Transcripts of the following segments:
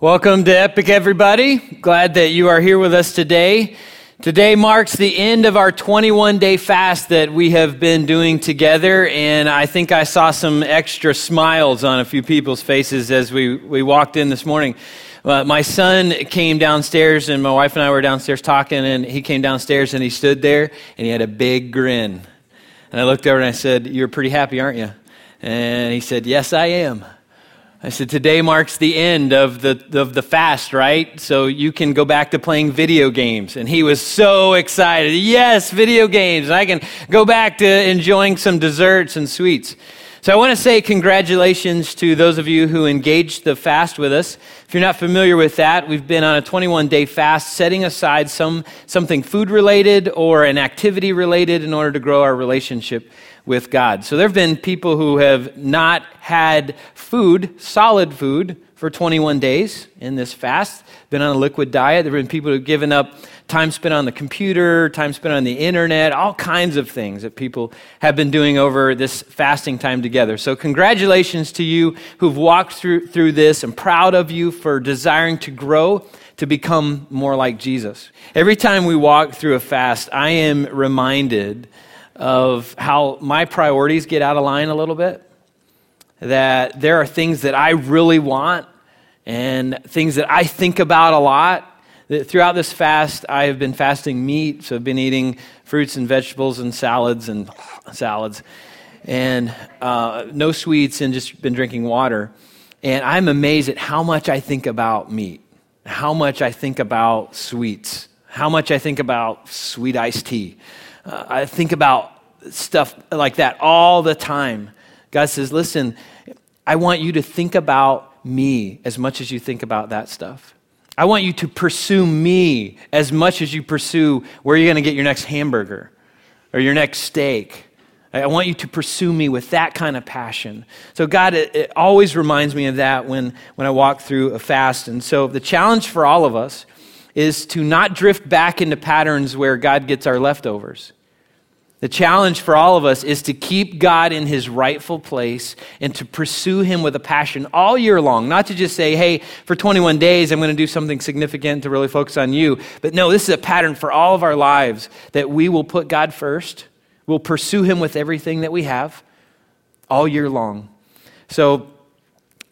Welcome to Epic, everybody. Glad that you are here with us today. Today marks the end of our 21 day fast that we have been doing together, and I think I saw some extra smiles on a few people's faces as we, we walked in this morning. Uh, my son came downstairs, and my wife and I were downstairs talking, and he came downstairs and he stood there and he had a big grin. And I looked over and I said, You're pretty happy, aren't you? And he said, Yes, I am. I said, today marks the end of the, of the fast, right? So you can go back to playing video games. And he was so excited. Yes, video games. I can go back to enjoying some desserts and sweets. So I want to say congratulations to those of you who engaged the fast with us. If you're not familiar with that, we've been on a 21 day fast, setting aside some, something food related or an activity related in order to grow our relationship with God. So there have been people who have not had food, solid food, for 21 days in this fast, been on a liquid diet. There have been people who've given up time spent on the computer, time spent on the internet, all kinds of things that people have been doing over this fasting time together. So, congratulations to you who've walked through, through this. I'm proud of you for desiring to grow to become more like Jesus. Every time we walk through a fast, I am reminded of how my priorities get out of line a little bit. That there are things that I really want and things that I think about a lot. That Throughout this fast, I have been fasting meat, so I've been eating fruits and vegetables and salads and salads, and uh, no sweets, and just been drinking water. And I'm amazed at how much I think about meat, how much I think about sweets, how much I think about sweet iced tea. Uh, I think about stuff like that all the time. God says, listen, I want you to think about me as much as you think about that stuff. I want you to pursue me as much as you pursue where you're going to get your next hamburger or your next steak. I want you to pursue me with that kind of passion. So, God, it, it, always reminds me of that when, when I walk through a fast. And so, the challenge for all of us is to not drift back into patterns where God gets our leftovers. The challenge for all of us is to keep God in his rightful place and to pursue him with a passion all year long. Not to just say, hey, for 21 days, I'm going to do something significant to really focus on you. But no, this is a pattern for all of our lives that we will put God first. We'll pursue him with everything that we have all year long. So,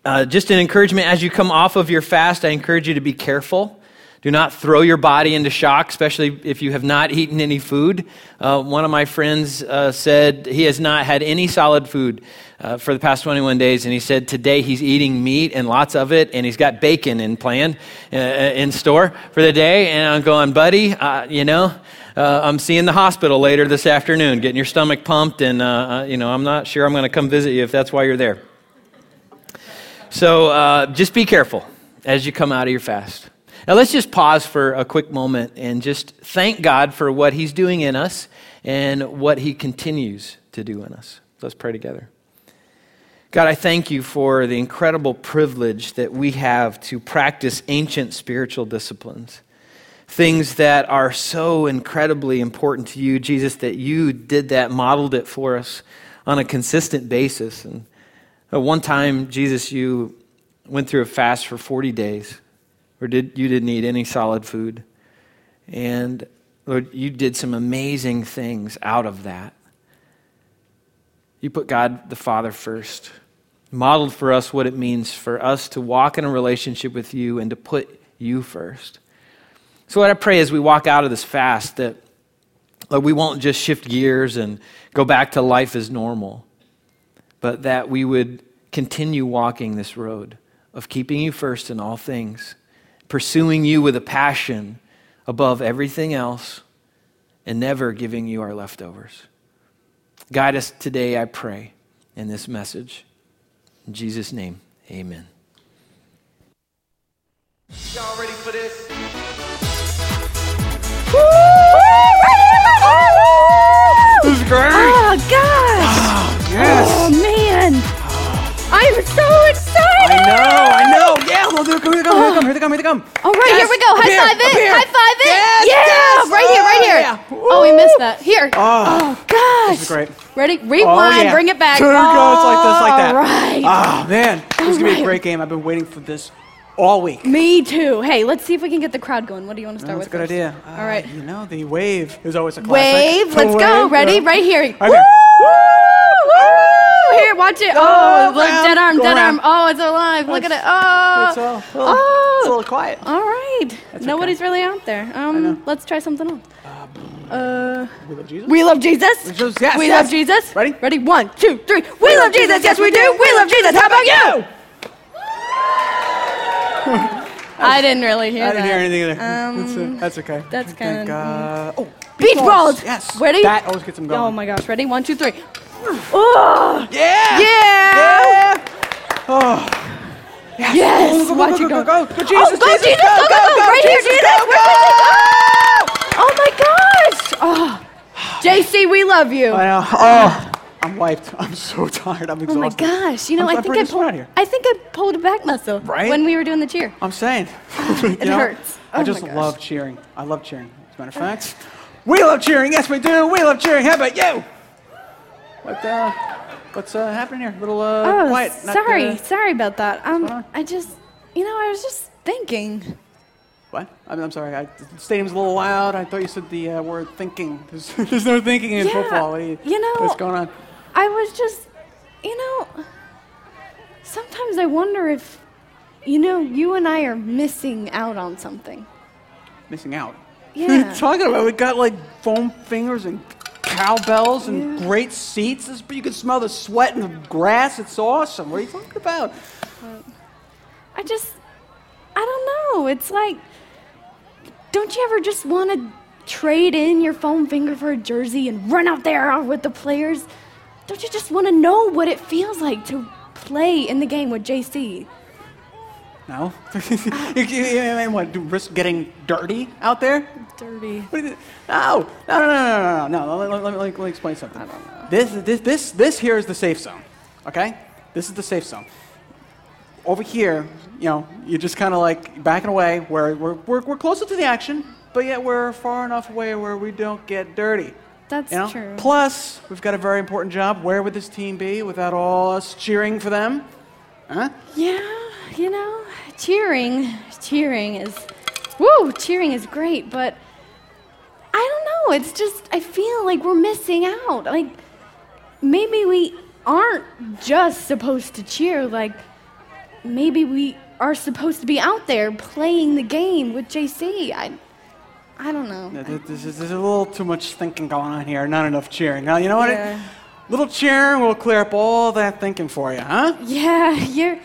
uh, just an encouragement as you come off of your fast, I encourage you to be careful do not throw your body into shock, especially if you have not eaten any food. Uh, one of my friends uh, said he has not had any solid food uh, for the past 21 days, and he said today he's eating meat and lots of it, and he's got bacon in plan uh, in store for the day. And I'm going, buddy, uh, you know, uh, I'm seeing the hospital later this afternoon, getting your stomach pumped, and you know, I'm not sure I'm going to come visit you if that's why you're there. So just be careful as you come out of your fast. Now, let's just pause for a quick moment and just thank God for what He's doing in us and what He continues to do in us. Let's pray together. God, I thank you for the incredible privilege that we have to practice ancient spiritual disciplines. Things that are so incredibly important to you, Jesus, that you did that, modeled it for us on a consistent basis. And uh, one time, Jesus, you went through a fast for 40 days or did, you didn't eat any solid food. And Lord, you did some amazing things out of that. You put God the Father first, modeled for us what it means for us to walk in a relationship with you and to put you first. So, what I pray as we walk out of this fast that Lord, we won't just shift gears and go back to life as normal, but that we would continue walking this road of keeping you first in all things pursuing you with a passion above everything else, and never giving you our leftovers. Guide us today, I pray, in this message. In Jesus' name, amen. Y'all ready for this? This is great. Oh, gosh. Oh, yes. Oh, man. I'm so know. Yeah, well, here they come, here they come, here they come, here they come. All right, Yes, here we go. High here, five it. here. High five it. Yes, yeah, yes. right here, right Oh, here. yeah. Oh, we missed that. Here. Oh, Oh, gosh. this is great. Ready? Rewind. Oh, yeah. Bring it back. There it goes, like this, like that. All right. Ah, man, this is gonna be a great game. I've been waiting for this all week. Me too. Hey, let's see if we can get the crowd going. What do you want to start with? That's a good first? idea. All right. Uh, you know, the wave is always a classic. Wave. The Let's go. wave, Ready? yeah. Right here. Okay. Woo! Woo! Here, watch it. Oh, look, around, dead arm, dead around. arm. Oh, it's alive. Look at it. Oh. It's a little, Oh. it's a little quiet. All right. That's Nobody's okay. really out there. Um, let's try something else. Uh, We love Jesus. we love Jesus. Jesus, yes, we yes. love Jesus. Ready? Ready? One, two, three. We, love Jesus. Yes, we do. We love Jesus. How about you? I didn't really hear I that. didn't hear anything either. Um, that's, uh, that's okay. that's I kinda- Uh, oh, Beach balls. Yes. Ready? That always gets them going. Oh my gosh. Ready? One, two, three. Oh, Yeah. yeah. Yeah. Oh. Yes. Yes. Go, go, go, go, go, go. go, go. Oh, Jesus, go, Jesus, Jesus, go, go, go, go. Right here, Jesus. go, go. Oh my gosh. Oh, JC, we love you. I know. Oh, I'm wiped. I'm so tired. I'm exhausted. Oh my gosh. You know, I'm, I think I pulled, here. I think I pulled a back muscle Right? when we were doing the cheer. I'm saying. It hurts. I Oh just love cheering. I love cheering. As a matter of fact, we love cheering. Yes, we do. We love cheering. How about you? What, uh, what's uh, happening here? A little uh, Oh, quiet. not, sorry. uh, sorry about that. Um. I just, you know, I was just thinking. what? I'm, I'm sorry. I, the stadium's a little loud. I thought you said the uh, word thinking. There's, there's no thinking in Yeah, football. What you, you know, what's going on? I was just, you know, sometimes I wonder if, you know, you and I are missing out on something. Missing out. What are Yeah. you talking about? We got like foam fingers and cowbells and great seats. This- You can smell the sweat and the grass. It's awesome. What are you talking about? I just, I don't know. It's like, don't you ever just want to trade in your foam finger for a jersey and run out there with the players? Don't you just want to know what it feels like to play in the game with JC? No. you, you, you, what, risk getting dirty out there? Dirty. What do you- No, no, no, no, no, no, no. Let, let, let, me- let me explain something. This, this, this, this here is the safe zone. Okay? This is the safe zone. Over here, you know, you're just kind of like backing away where we're, we're, we're closer to the action, but yet we're far enough away where we don't get dirty. That's You know? true. Plus, we've got a very important job. Where would this team be without all us cheering for them? Huh? Yeah, you know, cheering, cheering is, woo, cheering is great, but I don't know. It's just, I feel like we're missing out. Like, maybe we aren't just supposed to cheer. Like, maybe we are supposed to be out there playing the game with JC. I, I don't know. Yeah, There's, there's a little too much thinking going on here, not enough cheering. Now, you know what? Yeah. Little cheering will clear up all that thinking for you, huh? Yeah, you're.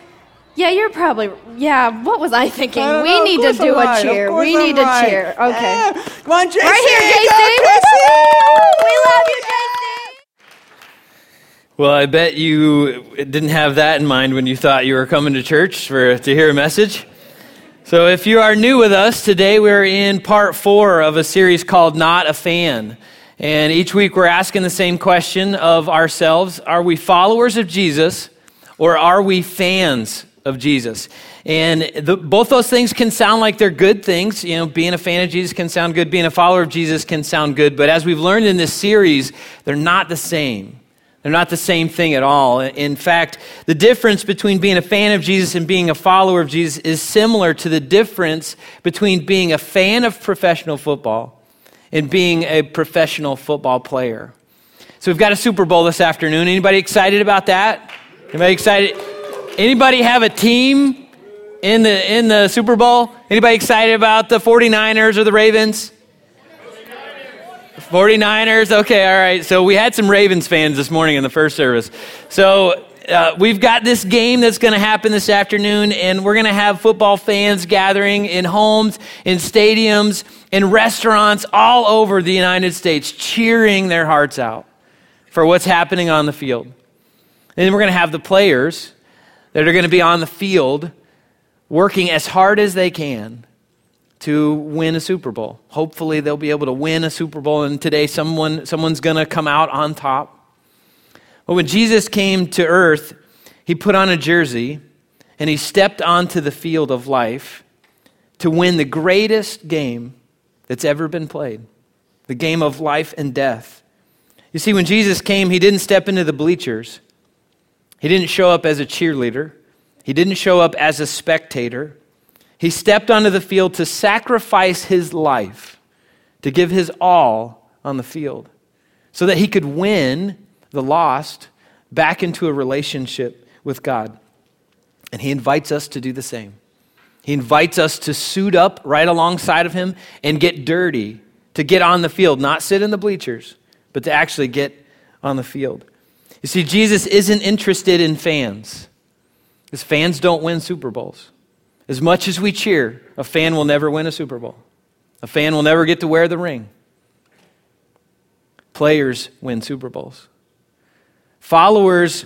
Yeah, you're probably. Yeah, what was I thinking? I we know, need to do I'm a right, cheer. We I'm need right. to cheer. Okay. Yeah. Come on, JC! Right here, go, JC! JC! We love you, JC! Well, I bet you didn't have that in mind when you thought you were coming to church for to hear a message. So, if you are new with us today, we're in part four of a series called "Not a Fan," and each week we're asking the same question of ourselves: Are we followers of Jesus, or are we fans of Jesus? And the, both those things can sound like they're good things. You know, being a fan of Jesus can sound good. Being a follower of Jesus can sound good. But as we've learned in this series, they're not the same. They're not the same thing at all. In fact, the difference between being a fan of Jesus and being a follower of Jesus is similar to the difference between being a fan of professional football and being a professional football player. So we've got a Super Bowl this afternoon. Anybody excited about that? Anybody excited? Anybody have a team in the in the Super Bowl? Anybody excited about the 49ers or the Ravens? 49ers. Okay, all right. So we had some Ravens fans this morning in the first service. So uh, we've got this game that's going to happen this afternoon, and we're going to have football fans gathering in homes, in stadiums, in restaurants all over the United States, cheering their hearts out for what's happening on the field. And then we're going to have the players that are going to be on the field working as hard as they can to win a Super Bowl. Hopefully, they'll be able to win a Super Bowl, and today someone, someone's going to come out on top. But when Jesus came to earth, he put on a jersey and he stepped onto the field of life to win the greatest game that's ever been played the game of life and death. You see, when Jesus came, he didn't step into the bleachers, he didn't show up as a cheerleader, he didn't show up as a spectator. He stepped onto the field to sacrifice his life, to give his all on the field, so that he could win the lost back into a relationship with God. And he invites us to do the same. He invites us to suit up right alongside of him and get dirty, to get on the field, not sit in the bleachers, but to actually get on the field. You see, Jesus isn't interested in fans, because fans don't win Super Bowls. As much as we cheer, a fan will never win a Super Bowl. A fan will never get to wear the ring. Players win Super Bowls. Followers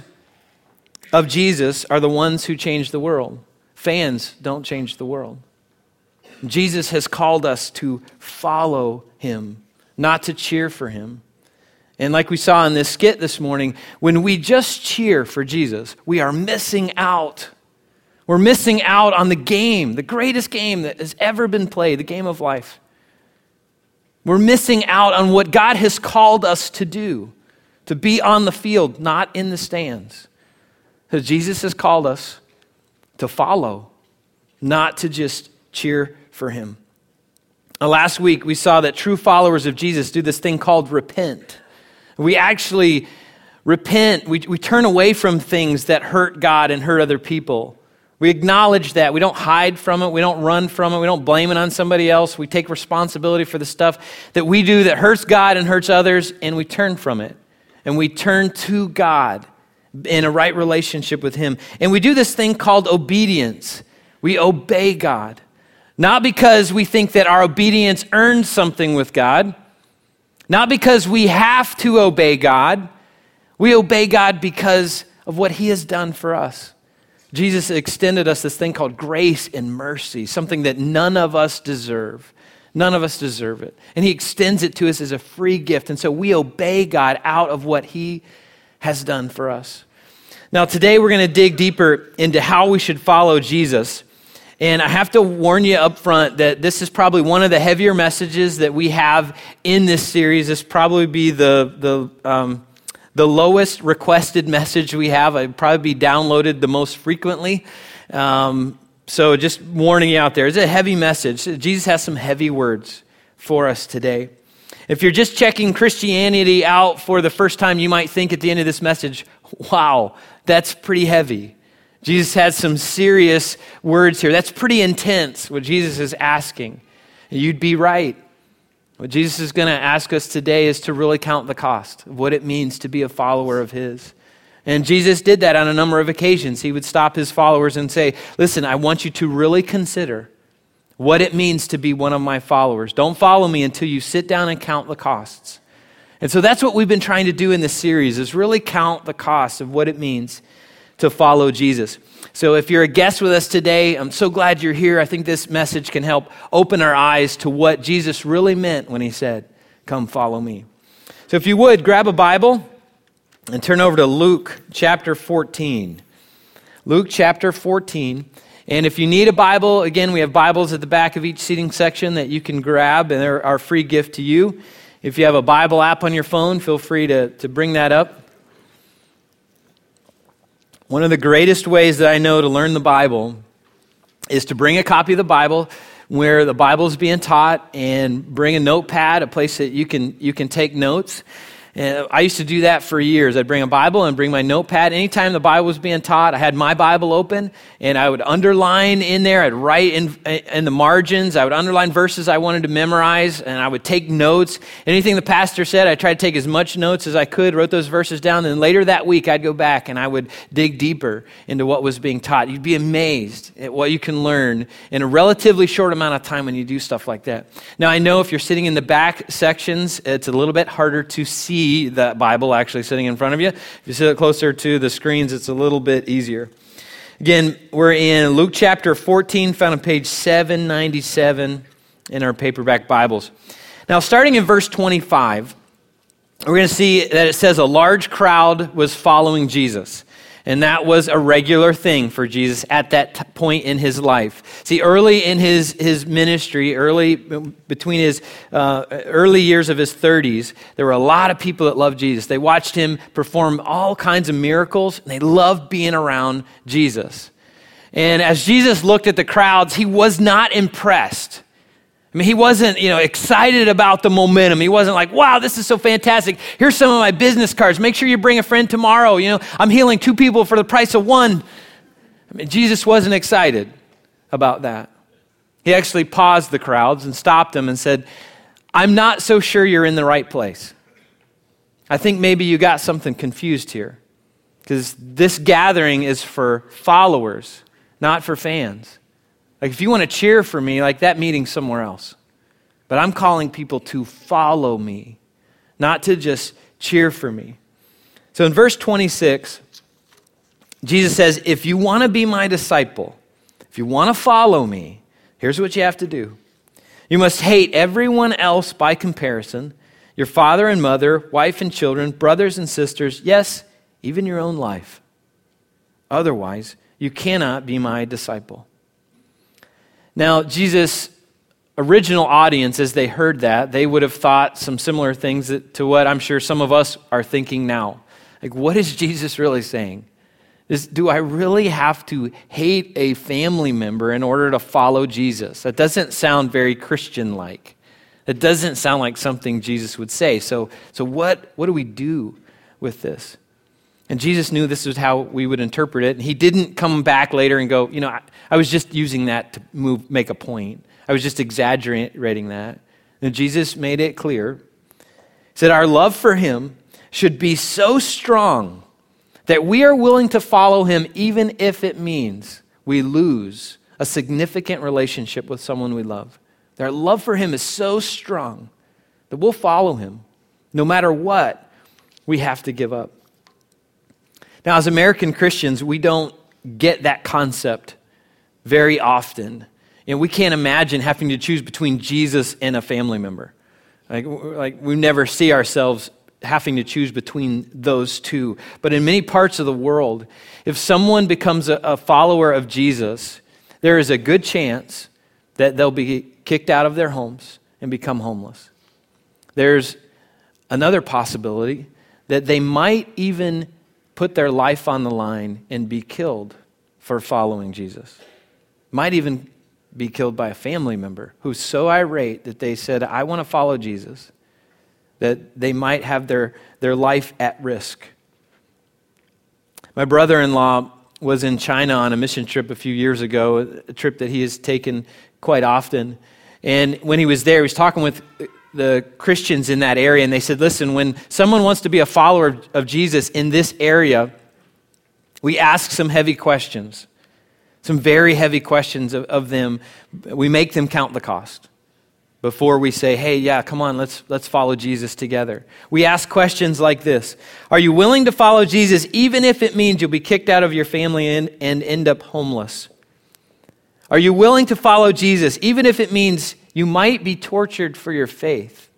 of Jesus are the ones who change the world. Fans don't change the world. Jesus has called us to follow him, not to cheer for him. And like we saw in this skit this morning, when we just cheer for Jesus, we are missing out. We're missing out on the game, the greatest game that has ever been played, the game of life. We're missing out on what God has called us to do, to be on the field, not in the stands. Because Jesus has called us to follow, not to just cheer for him. Now, last week, we saw that true followers of Jesus do this thing called repent. We actually repent, we, we turn away from things that hurt God and hurt other people. We acknowledge that. We don't hide from it. We don't run from it. We don't blame it on somebody else. We take responsibility for the stuff that we do that hurts God and hurts others, and we turn from it. And we turn to God in a right relationship with Him. And we do this thing called obedience. We obey God. Not because we think that our obedience earns something with God, not because we have to obey God. We obey God because of what He has done for us. Jesus extended us this thing called grace and mercy, something that none of us deserve. None of us deserve it. And He extends it to us as a free gift. And so we obey God out of what He has done for us. Now, today we're going to dig deeper into how we should follow Jesus. And I have to warn you up front that this is probably one of the heavier messages that we have in this series. This probably be the, the, um, the lowest requested message we have. I'd probably be downloaded the most frequently. Um, so just warning you out there. It's a heavy message. Jesus has some heavy words for us today. If you're just checking Christianity out for the first time, you might think at the end of this message, wow, that's pretty heavy. Jesus has some serious words here. That's pretty intense, what Jesus is asking. You'd be right. What Jesus is going to ask us today is to really count the cost of what it means to be a follower of His. And Jesus did that on a number of occasions. He would stop his followers and say, Listen, I want you to really consider what it means to be one of my followers. Don't follow me until you sit down and count the costs. And so that's what we've been trying to do in this series is really count the cost of what it means to follow Jesus. So if you're a guest with us today, I'm so glad you're here. I think this message can help open our eyes to what Jesus really meant when he said, "Come follow me." So if you would, grab a Bible and turn over to Luke chapter 14. Luke chapter 14. And if you need a Bible, again, we have Bibles at the back of each seating section that you can grab, and they're our free gift to you. If you have a Bible app on your phone, feel free to, to bring that up. One of the greatest ways that I know to learn the Bible is to bring a copy of the Bible where the Bible is being taught and bring a notepad, a place that you can, you can take notes. And I used to do that for years. I'd bring a Bible and bring my notepad. Anytime the Bible was being taught, I had my Bible open and I would underline in there. I'd write in, in the margins. I would underline verses I wanted to memorize and I would take notes. Anything the pastor said, I tried to take as much notes as I could, wrote those verses down. And later that week, I'd go back and I would dig deeper into what was being taught. You'd be amazed at what you can learn in a relatively short amount of time when you do stuff like that. Now, I know if you're sitting in the back sections, it's a little bit harder to see that Bible actually sitting in front of you. If you sit closer to the screens, it's a little bit easier. Again, we're in Luke chapter 14, found on page 797 in our paperback Bibles. Now, starting in verse 25, we're going to see that it says a large crowd was following Jesus. And that was a regular thing for Jesus at that t- point in his life. See, early in his, his ministry, early between his uh, early years of his 30s, there were a lot of people that loved Jesus. They watched him perform all kinds of miracles, and they loved being around Jesus. And as Jesus looked at the crowds, he was not impressed. I mean, he wasn't, you know, excited about the momentum. He wasn't like, wow, this is so fantastic. Here's some of my business cards. Make sure you bring a friend tomorrow. You know, I'm healing two people for the price of one. I mean, Jesus wasn't excited about that. He actually paused the crowds and stopped them and said, I'm not so sure you're in the right place. I think maybe you got something confused here because this gathering is for followers, not for fans. Like, if you want to cheer for me, like that meeting somewhere else. But I'm calling people to follow me, not to just cheer for me. So in verse 26, Jesus says, If you want to be my disciple, if you want to follow me, here's what you have to do. You must hate everyone else by comparison your father and mother, wife and children, brothers and sisters, yes, even your own life. Otherwise, you cannot be my disciple. Now, Jesus' original audience, as they heard that, they would have thought some similar things to what I'm sure some of us are thinking now. Like, what is Jesus really saying? Is, do I really have to hate a family member in order to follow Jesus? That doesn't sound very Christian like. It doesn't sound like something Jesus would say. So, so what, what do we do with this? And Jesus knew this was how we would interpret it. And he didn't come back later and go, you know, I, I was just using that to move, make a point. I was just exaggerating that. And Jesus made it clear. He said, Our love for him should be so strong that we are willing to follow him even if it means we lose a significant relationship with someone we love. Our love for him is so strong that we'll follow him no matter what we have to give up. Now, as American Christians, we don't get that concept very often. And we can't imagine having to choose between Jesus and a family member. Like, like we never see ourselves having to choose between those two. But in many parts of the world, if someone becomes a, a follower of Jesus, there is a good chance that they'll be kicked out of their homes and become homeless. There's another possibility that they might even put their life on the line and be killed for following Jesus. Might even be killed by a family member who's so irate that they said, I want to follow Jesus, that they might have their, their life at risk. My brother in law was in China on a mission trip a few years ago, a trip that he has taken quite often. And when he was there, he was talking with the Christians in that area, and they said, Listen, when someone wants to be a follower of, Jesus in this area, we ask some heavy questions, some very heavy questions of, of them. We make them count the cost before we say, hey, yeah, come on, let's, let's follow Jesus together. We ask questions like this Are you willing to follow Jesus even if it means you'll be kicked out of your family and, and end up homeless? Are you willing to follow Jesus even if it means you might be tortured for your faith?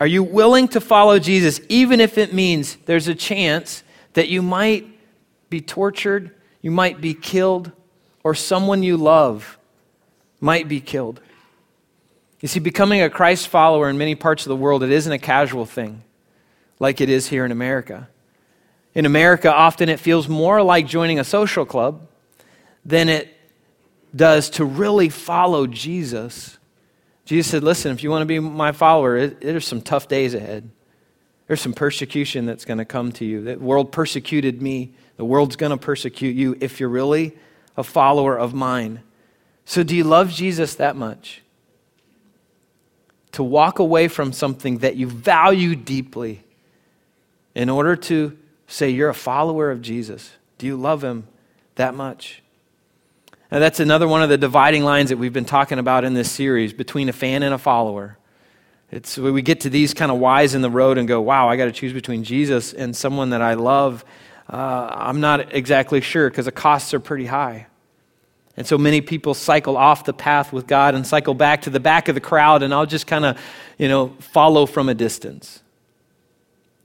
Are you willing to follow Jesus even if it means there's a chance that you might be tortured, you might be killed, or someone you love might be killed? You see, becoming a Christ follower in many parts of the world, it isn't a casual thing like it is here in America. In America, often it feels more like joining a social club than it does to really follow Jesus. Jesus said, Listen, if you want to be my follower, there's some tough days ahead. There's some persecution that's going to come to you. The world persecuted me. The world's going to persecute you if you're really a follower of mine. So, do you love Jesus that much? To walk away from something that you value deeply in order to say you're a follower of Jesus? Do you love him that much? Now, that's another one of the dividing lines that we've been talking about in this series between a fan and a follower. It's we get to these kind of whys in the road and go, wow, I got to choose between Jesus and someone that I love. Uh, I'm not exactly sure because the costs are pretty high. And so many people cycle off the path with God and cycle back to the back of the crowd, and I'll just kind of, you know, follow from a distance.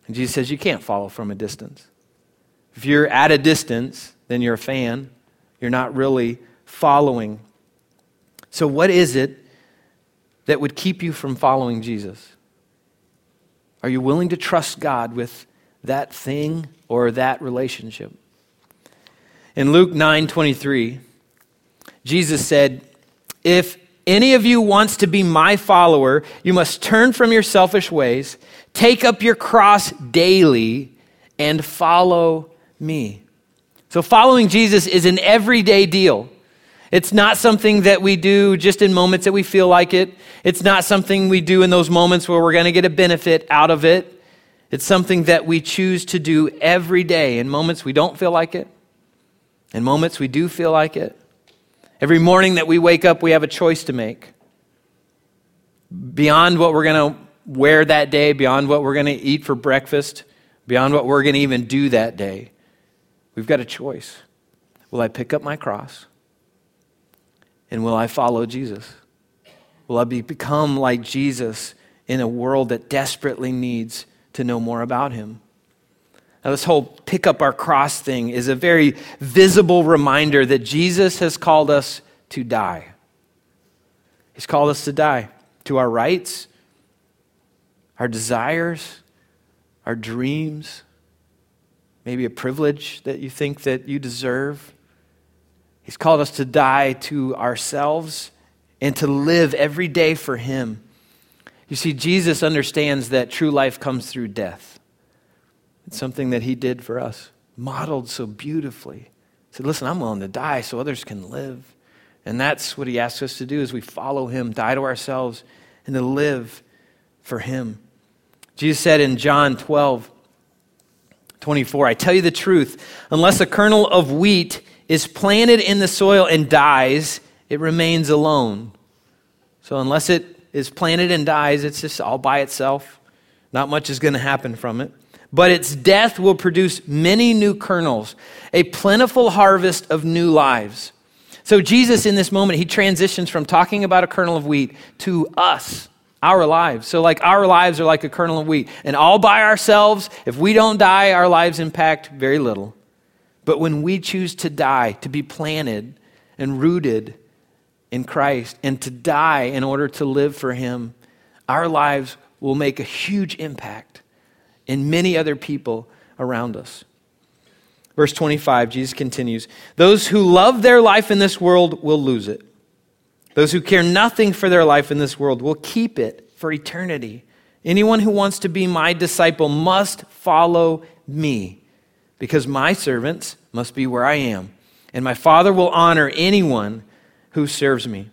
And Jesus says, You can't follow from a distance. If you're at a distance, then you're a fan. You're not really following. So, what is it that would keep you from following Jesus? Are you willing to trust God with that thing or that relationship? In Luke 9 23, Jesus said, If any of you wants to be my follower, you must turn from your selfish ways, take up your cross daily, and follow me. So, following Jesus is an everyday deal. It's not something that we do just in moments that we feel like it. It's not something we do in those moments where we're going to get a benefit out of it. It's something that we choose to do every day in moments we don't feel like it, in moments we do feel like it. Every morning that we wake up, we have a choice to make. Beyond what we're going to wear that day, beyond what we're going to eat for breakfast, beyond what we're going to even do that day, we've got a choice. Will I pick up my cross? And will I follow Jesus? Will I be, become like Jesus in a world that desperately needs to know more about him? Now, this whole pick up our cross thing is a very visible reminder that Jesus has called us to die. He's called us to die to our rights, our desires, our dreams, maybe a privilege that you think that you deserve. He's called us to die to ourselves and to live every day for Him. You see, Jesus understands that true life comes through death. It's something that He did for us, modeled so beautifully. He said, Listen, I'm willing to die so others can live. And that's what He asks us to do as we follow Him, die to ourselves, and to live for Him. Jesus said in John 12, 24, I tell you the truth, unless a kernel of wheat is planted in the soil and dies, it remains alone. So, unless it is planted and dies, it's just all by itself. Not much is going to happen from it. But its death will produce many new kernels, a plentiful harvest of new lives. So, Jesus, in this moment, he transitions from talking about a kernel of wheat to us, our lives. So, like, our lives are like a kernel of wheat. And all by ourselves, if we don't die, our lives impact very little. But when we choose to die, to be planted and rooted in Christ, and to die in order to live for Him, our lives will make a huge impact in many other people around us. Verse 25, Jesus continues Those who love their life in this world will lose it. Those who care nothing for their life in this world will keep it for eternity. Anyone who wants to be my disciple must follow me, because my servants must be where I am, and my Father will honor anyone who serves me.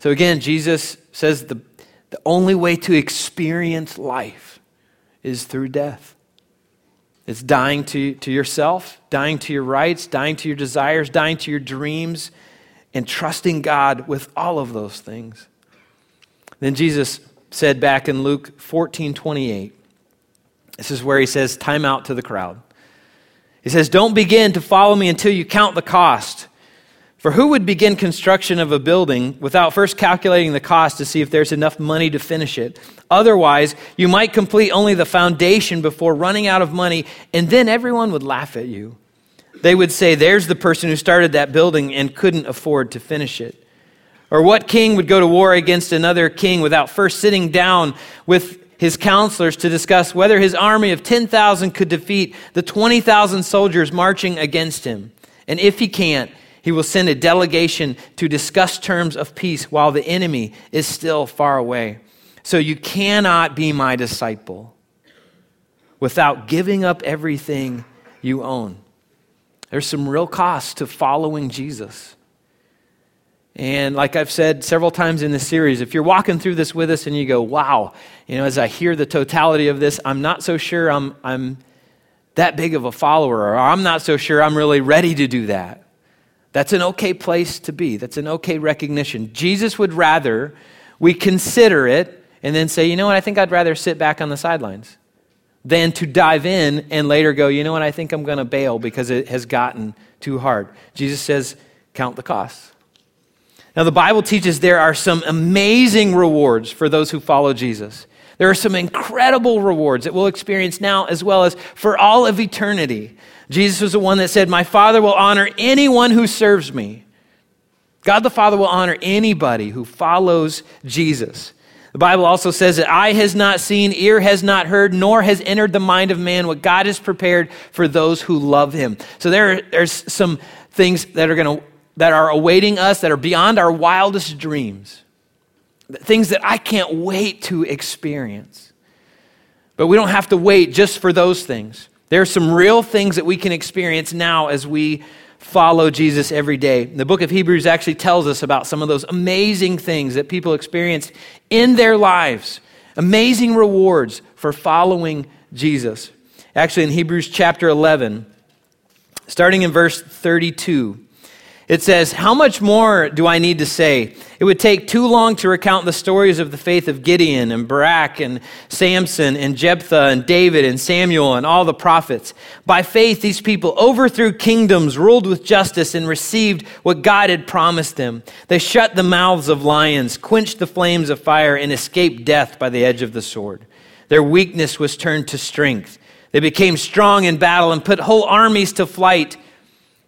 So again, Jesus says the, the only way to experience life is through death. It's dying to, to yourself, dying to your rights, dying to your desires, dying to your dreams, and trusting God with all of those things. Then Jesus said back in Luke 14 28, this is where he says, Time out to the crowd. He says, Don't begin to follow me until you count the cost. For who would begin construction of a building without first calculating the cost to see if there's enough money to finish it? Otherwise, you might complete only the foundation before running out of money, and then everyone would laugh at you. They would say, There's the person who started that building and couldn't afford to finish it. Or what king would go to war against another king without first sitting down with his counselors to discuss whether his army of 10,000 could defeat the 20,000 soldiers marching against him. And if he can't, he will send a delegation to discuss terms of peace while the enemy is still far away. So you cannot be my disciple without giving up everything you own. There's some real cost to following Jesus. And like I've said several times in this series, if you're walking through this with us and you go, wow, you know, as I hear the totality of this, I'm not so sure I'm, I'm that big of a follower, or I'm not so sure I'm really ready to do that. That's an okay place to be. That's an okay recognition. Jesus would rather we consider it and then say, you know what, I think I'd rather sit back on the sidelines than to dive in and later go, you know what, I think I'm going to bail because it has gotten too hard. Jesus says, count the costs. Now, the Bible teaches there are some amazing rewards for those who follow Jesus. There are some incredible rewards that we'll experience now as well as for all of eternity. Jesus was the one that said, My Father will honor anyone who serves me. God the Father will honor anybody who follows Jesus. The Bible also says that eye has not seen, ear has not heard, nor has entered the mind of man what God has prepared for those who love him. So there, there's some things that are going to that are awaiting us that are beyond our wildest dreams. Things that I can't wait to experience. But we don't have to wait just for those things. There are some real things that we can experience now as we follow Jesus every day. The book of Hebrews actually tells us about some of those amazing things that people experienced in their lives, amazing rewards for following Jesus. Actually, in Hebrews chapter 11, starting in verse 32, it says, How much more do I need to say? It would take too long to recount the stories of the faith of Gideon and Barak and Samson and Jephthah and David and Samuel and all the prophets. By faith, these people overthrew kingdoms, ruled with justice, and received what God had promised them. They shut the mouths of lions, quenched the flames of fire, and escaped death by the edge of the sword. Their weakness was turned to strength. They became strong in battle and put whole armies to flight.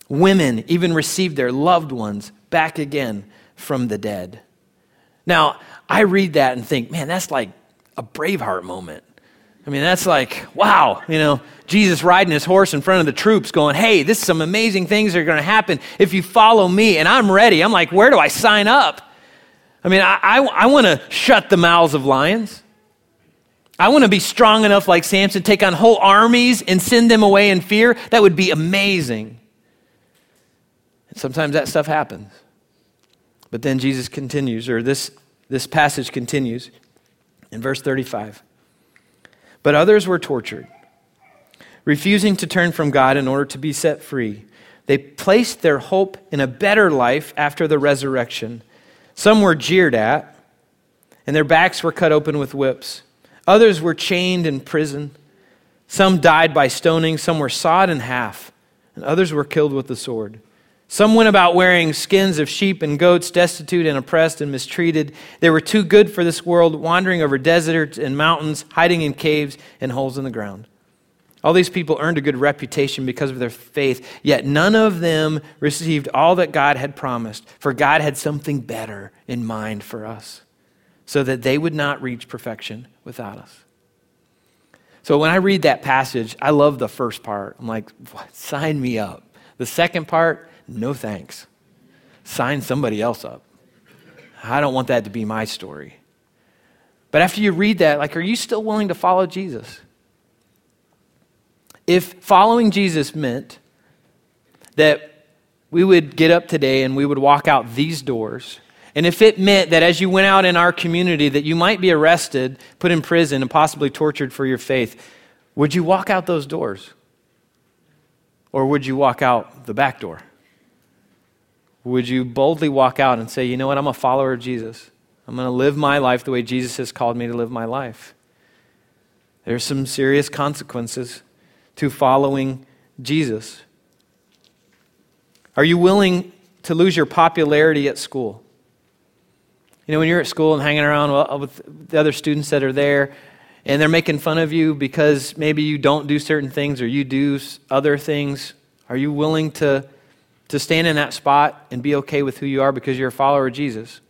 Women even received their loved ones back again from the dead. Now, I read that and think, man, that's like a Braveheart moment. I mean, that's like, wow, you know, Jesus riding his horse in front of the troops going, hey, this is some amazing things that are going to happen if you follow me. And I'm ready. I'm like, where do I sign up? I mean, I, I, I want to shut the mouths of lions. I want to be strong enough like Samson, take on whole armies and send them away in fear. That would be amazing. Sometimes that stuff happens. But then Jesus continues, or this, this passage continues in verse 35. But others were tortured, refusing to turn from God in order to be set free. They placed their hope in a better life after the resurrection. Some were jeered at, and their backs were cut open with whips. Others were chained in prison. Some died by stoning, some were sawed in half, and others were killed with the sword. Some went about wearing skins of sheep and goats, destitute and oppressed and mistreated. They were too good for this world, wandering over deserts and mountains, hiding in caves and holes in the ground. All these people earned a good reputation because of their faith, yet none of them received all that God had promised, for God had something better in mind for us, so that they would not reach perfection without us. So when I read that passage, I love the first part. I'm like, sign me up. The second part, no thanks. Sign somebody else up. I don't want that to be my story. But after you read that, like, are you still willing to follow Jesus? If following Jesus meant that we would get up today and we would walk out these doors, and if it meant that as you went out in our community that you might be arrested, put in prison, and possibly tortured for your faith, would you walk out those doors? Or would you walk out the back door? Would you boldly walk out and say, you know what, I'm a follower of Jesus. I'm going to live my life the way Jesus has called me to live my life. There's some serious consequences to following Jesus. Are you willing to lose your popularity at school? You know, when you're at school and hanging around with the other students that are there, and they're making fun of you because maybe you don't do certain things or you do other things, are you willing to to stand in that spot and be okay with who you are because you're a follower of Jesus?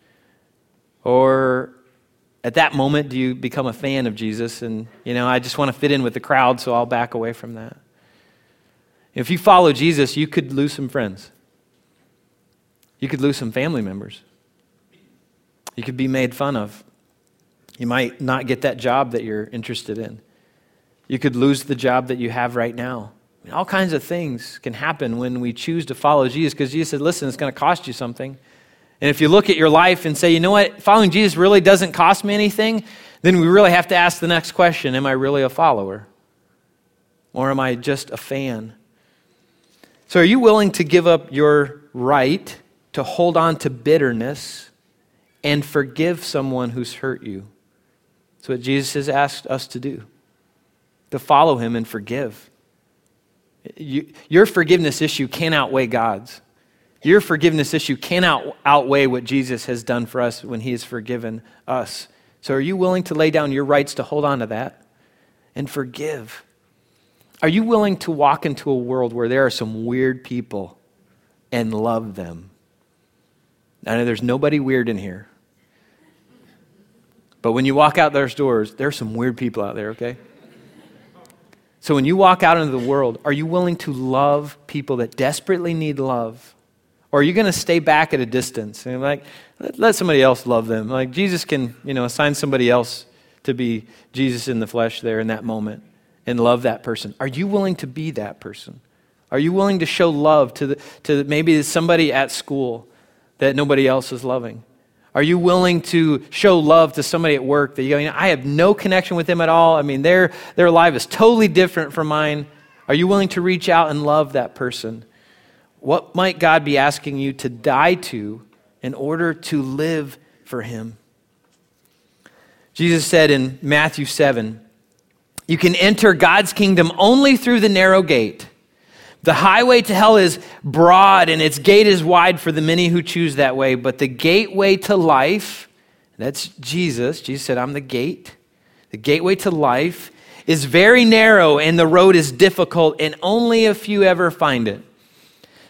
Or at that moment, do you become a fan of Jesus and, you know, I just want to fit in with the crowd, so I'll back away from that? If you follow Jesus, you could lose some friends. You could lose some family members. You could be made fun of. You might not get that job that you're interested in. You could lose the job that you have right now all kinds of things can happen when we choose to follow Jesus because Jesus said, listen, it's going to cost you something. And if you look at your life and say, you know what, following Jesus really doesn't cost me anything, then we really have to ask the next question Am I really a follower? Or am I just a fan? So, are you willing to give up your right to hold on to bitterness and forgive someone who's hurt you? That's what Jesus has asked us to do to follow him and forgive. You, your forgiveness issue can't outweigh God's. Your forgiveness issue cannot outweigh what Jesus has done for us when he has forgiven us. So, are you willing to lay down your rights to hold on to that and forgive? Are you willing to walk into a world where there are some weird people and love them? I know there's nobody weird in here. But when you walk out those doors, there's some weird people out there, okay? So when you walk out into the world, are you willing to love people that desperately need love? Or are you going to stay back at a distance and like let, somebody else love them? Like Jesus can, you know, assign somebody else to be Jesus in the flesh there in that moment and love that person. Are you willing to be that person? Are you willing to show love to, the, to maybe somebody at school that nobody else is loving? Are you willing to show love to somebody at work that you go, you know, I have no connection with them at all? I mean, their, their life is totally different from mine. Are you willing to reach out and love that person? What might God be asking you to die to in order to live for Him? Jesus said in Matthew 7 You can enter God's kingdom only through the narrow gate. The highway to hell is broad and its gate is wide for the many who choose that way, but the gateway to life, that's Jesus. Jesus said, I'm the gate. The gateway to life is very narrow and the road is difficult, and only a few ever find it.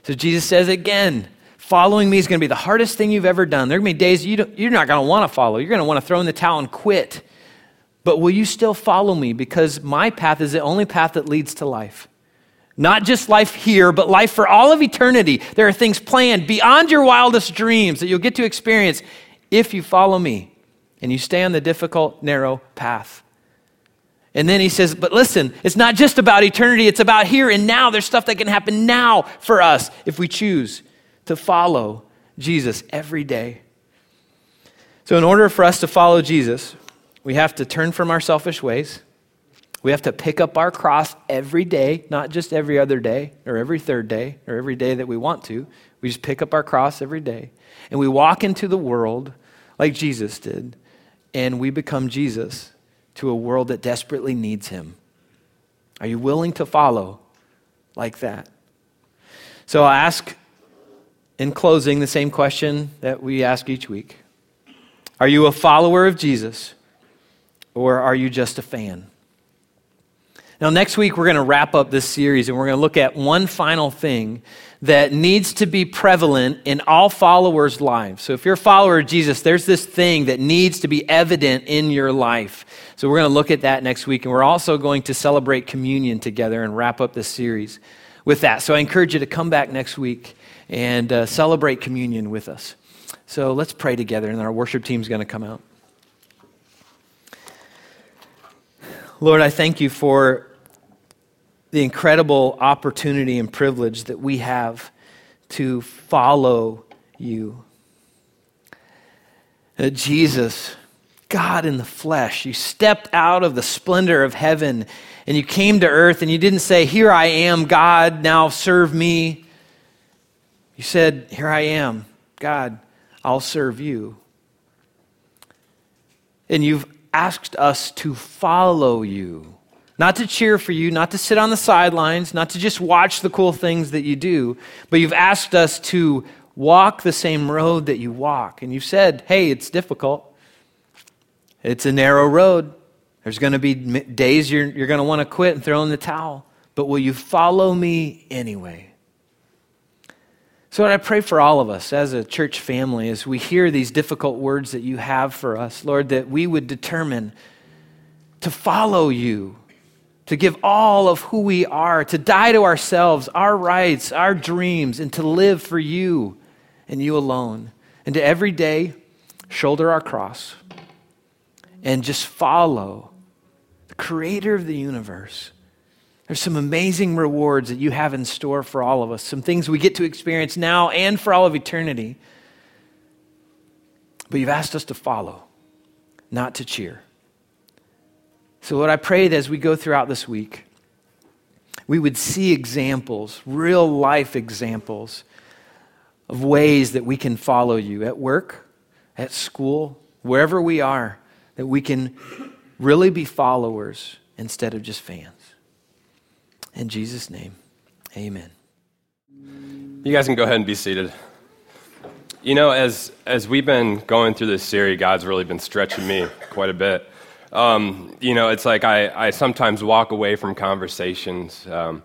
So Jesus says again, following me is going to be the hardest thing you've ever done. There are going to be days you you're not going to want to follow. You're going to want to throw in the towel and quit. But will you still follow me? Because my path is the only path that leads to life. Not just life here, but life for all of eternity. There are things planned beyond your wildest dreams that you'll get to experience if you follow me and you stay on the difficult, narrow path. And then he says, But listen, it's not just about eternity, it's about here and now. There's stuff that can happen now for us if we choose to follow Jesus every day. So, in order for us to follow Jesus, we have to turn from our selfish ways. We have to pick up our cross every day, not just every other day or every third day or every day that we want to. We just pick up our cross every day. And we walk into the world like Jesus did, and we become Jesus to a world that desperately needs him. Are you willing to follow like that? So I'll ask in closing the same question that we ask each week Are you a follower of Jesus, or are you just a fan? Now, next week, we're going to wrap up this series and we're going to look at one final thing that needs to be prevalent in all followers' lives. So, if you're a follower of Jesus, there's this thing that needs to be evident in your life. So, we're going to look at that next week. And we're also going to celebrate communion together and wrap up this series with that. So, I encourage you to come back next week and uh, celebrate communion with us. So, let's pray together, and our worship team is going to come out. Lord, I thank you for the incredible opportunity and privilege that we have to follow you. Uh, Jesus, God in the flesh, you stepped out of the splendor of heaven and you came to earth and you didn't say, Here I am, God, now serve me. You said, Here I am, God, I'll serve you. And you've asked us to follow you. Not to cheer for you, not to sit on the sidelines, not to just watch the cool things that you do, but you've asked us to walk the same road that you walk. And you've said, hey, it's difficult. It's a narrow road. There's going to be days you're, you're going to want to quit and throw in the towel. But will you follow me anyway? So, I pray for all of us as a church family, as we hear these difficult words that you have for us, Lord, that we would determine to follow you, to give all of who we are, to die to ourselves, our rights, our dreams, and to live for you and you alone. And to every day shoulder our cross and just follow the creator of the universe there's some amazing rewards that you have in store for all of us, some things we get to experience now and for all of eternity. But you've asked us to follow, not to cheer. So, what I pray that as we go throughout this week, we would see examples, real life examples of ways that we can follow you at work, at school, wherever we are, that we can really be followers instead of just fans. In Jesus' name, amen. You guys can go ahead and be seated. You know, as, as we've been going through this series, God's really been stretching me quite a bit. Um, you know, it's like I, I sometimes walk away from conversations um,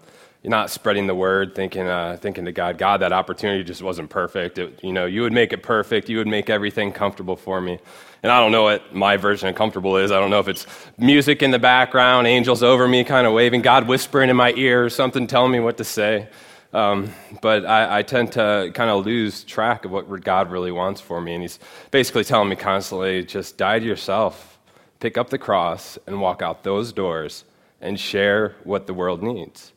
not spreading the word, thinking, uh, thinking to God, God, that opportunity just wasn't perfect. It, you know, you would make it perfect. You would make everything comfortable for me. And I don't know what my version of comfortable is. I don't know if it's music in the background, angels over me kind of waving, God whispering in my ear, something telling me what to say. Um, but I, I, tend to kind of lose track of what God really wants for me. And He's basically telling me constantly just die to yourself, pick up the cross, and walk out those doors and share what the world needs.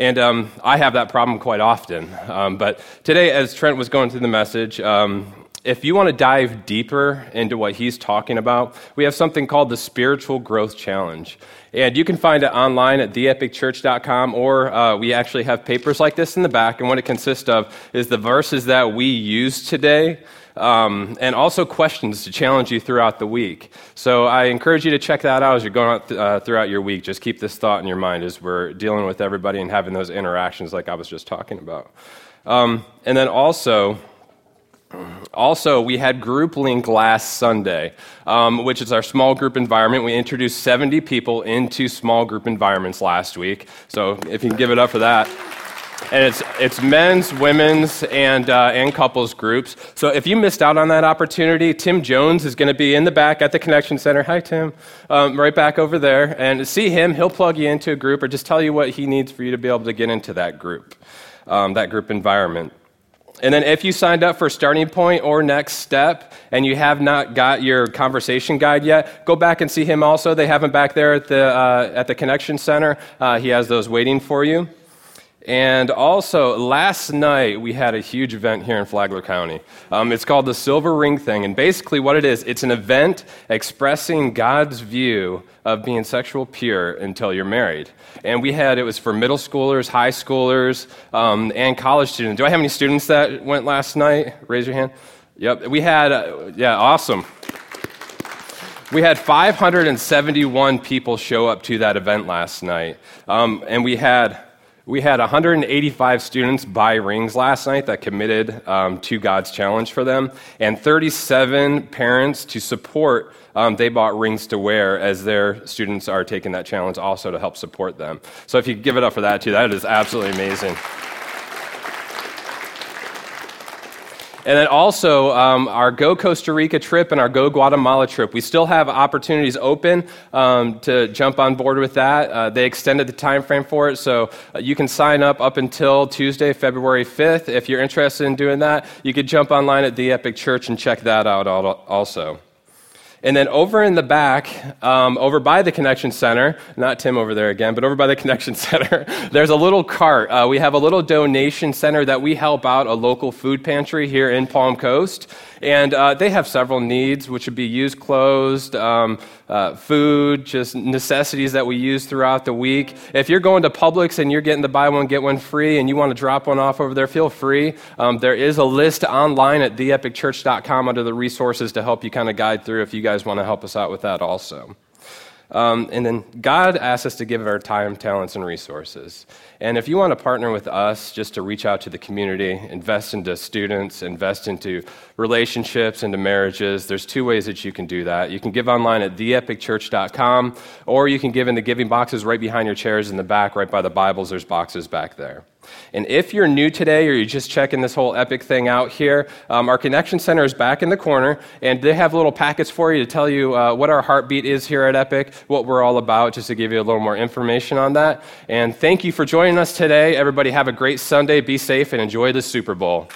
And um, I have that problem quite often. Um, but today, as Trent was going through the message, um, if you want to dive deeper into what he's talking about, we have something called the Spiritual Growth Challenge. And you can find it online at theepicchurch.com, or uh, we actually have papers like this in the back. And what it consists of is the verses that we use today, um, and also questions to challenge you throughout the week. So I encourage you to check that out as you're going out th- uh, throughout your week. Just keep this thought in your mind as we're dealing with everybody and having those interactions like I was just talking about. Um, and then also, also, we had Group Link last Sunday, um, which is our small group environment. We introduced 70 people into small group environments last week. So, if you can give it up for that. And it's, it's men's, women's, and, uh, and couples groups. So, if you missed out on that opportunity, Tim Jones is going to be in the back at the Connection Center. Hi, Tim. Um, right back over there. And see him, he'll plug you into a group or just tell you what he needs for you to be able to get into that group, um, that group environment. And then if you signed up for Starting Point or Next Step and you have not got your conversation guide yet, go back and see him also. They have him back there at the, uh, at the Connection Center. Uh, he has those waiting for you. And also, last night we had a huge event here in Flagler County. Um, it's called the Silver Ring Thing. And basically, what it is, it's an event expressing God's view of being sexual pure until you're married. And we had, it was for middle schoolers, high schoolers, um, and college students. Do I have any students that went last night? Raise your hand. Yep. We had, uh, yeah, awesome. We had 571 people show up to that event last night. Um, and we had we had 185 students buy rings last night that committed um, to God's challenge for them, and 37 parents to support. Um, they bought rings to wear as their students are taking that challenge also to help support them. So if you give it up for that too, that is absolutely amazing. And then also um, our Go Costa Rica trip and our Go Guatemala trip. We still have opportunities open um, to jump on board with that. Uh, they extended the time frame for it, so uh, you can sign up up until Tuesday, February 5th. If you're interested in doing that, you could jump online at the Epic Church and check that out also. And then over in the back, um, over by the Connection Center, not Tim over there again, but over by the Connection Center, there's a little cart. Uh, we have a little donation center that we help out a local food pantry here in Palm Coast. And uh, they have several needs, which would be used clothes, um, uh, food, just necessities that we use throughout the week. If you're going to Publix and you're getting the buy one, get one free, and you want to drop one off over there, feel free. Um, there is a list online at theepicchurch.com under the resources to help you kind of guide through if you guys want to help us out with that also. Um, and then God asks us to give our time, talents, and resources. And if you want to partner with us just to reach out to the community, invest into students, invest into relationships, into marriages, there's two ways that you can do that. You can give online at theepicchurch.com, or you can give in the giving boxes right behind your chairs in the back, right by the Bibles. There's boxes back there. And if you're new today or you're just checking this whole Epic thing out here, um, our Connection Center is back in the corner, and they have little packets for you to tell you uh, what our heartbeat is here at Epic, what we're all about, just to give you a little more information on that. And thank you for joining us today. Everybody have a great Sunday, be safe, and enjoy the Super Bowl.